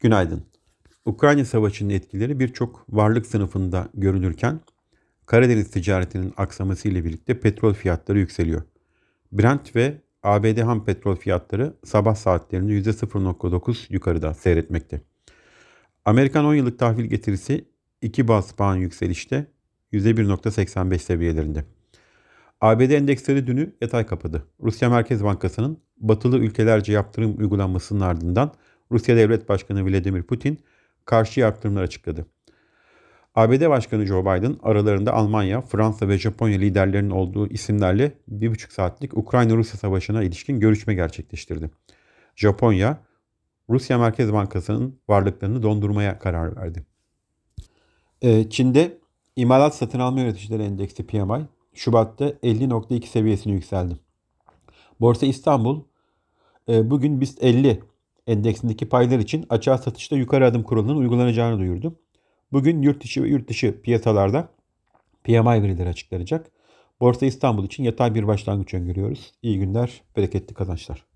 Günaydın. Ukrayna Savaşı'nın etkileri birçok varlık sınıfında görülürken Karadeniz ticaretinin aksaması ile birlikte petrol fiyatları yükseliyor. Brent ve ABD ham petrol fiyatları sabah saatlerinde %0.9 yukarıda seyretmekte. Amerikan 10 yıllık tahvil getirisi 2 bas puan yükselişte %1.85 seviyelerinde. ABD endeksleri dünü yatay kapadı. Rusya Merkez Bankası'nın batılı ülkelerce yaptırım uygulanmasının ardından Rusya Devlet Başkanı Vladimir Putin karşı yaptırımlar açıkladı. ABD Başkanı Joe Biden aralarında Almanya, Fransa ve Japonya liderlerinin olduğu isimlerle bir buçuk saatlik Ukrayna-Rusya savaşına ilişkin görüşme gerçekleştirdi. Japonya, Rusya Merkez Bankası'nın varlıklarını dondurmaya karar verdi. Ee, Çin'de imalat satın alma yöneticileri endeksi PMI Şubat'ta 50.2 seviyesini yükseldi. Borsa İstanbul e, bugün BIST 50 endeksindeki paylar için açığa satışta yukarı adım kuralının uygulanacağını duyurdu. Bugün yurt içi ve yurt dışı piyasalarda PMI verileri açıklanacak. Borsa İstanbul için yatay bir başlangıç öngörüyoruz. İyi günler, bereketli kazançlar.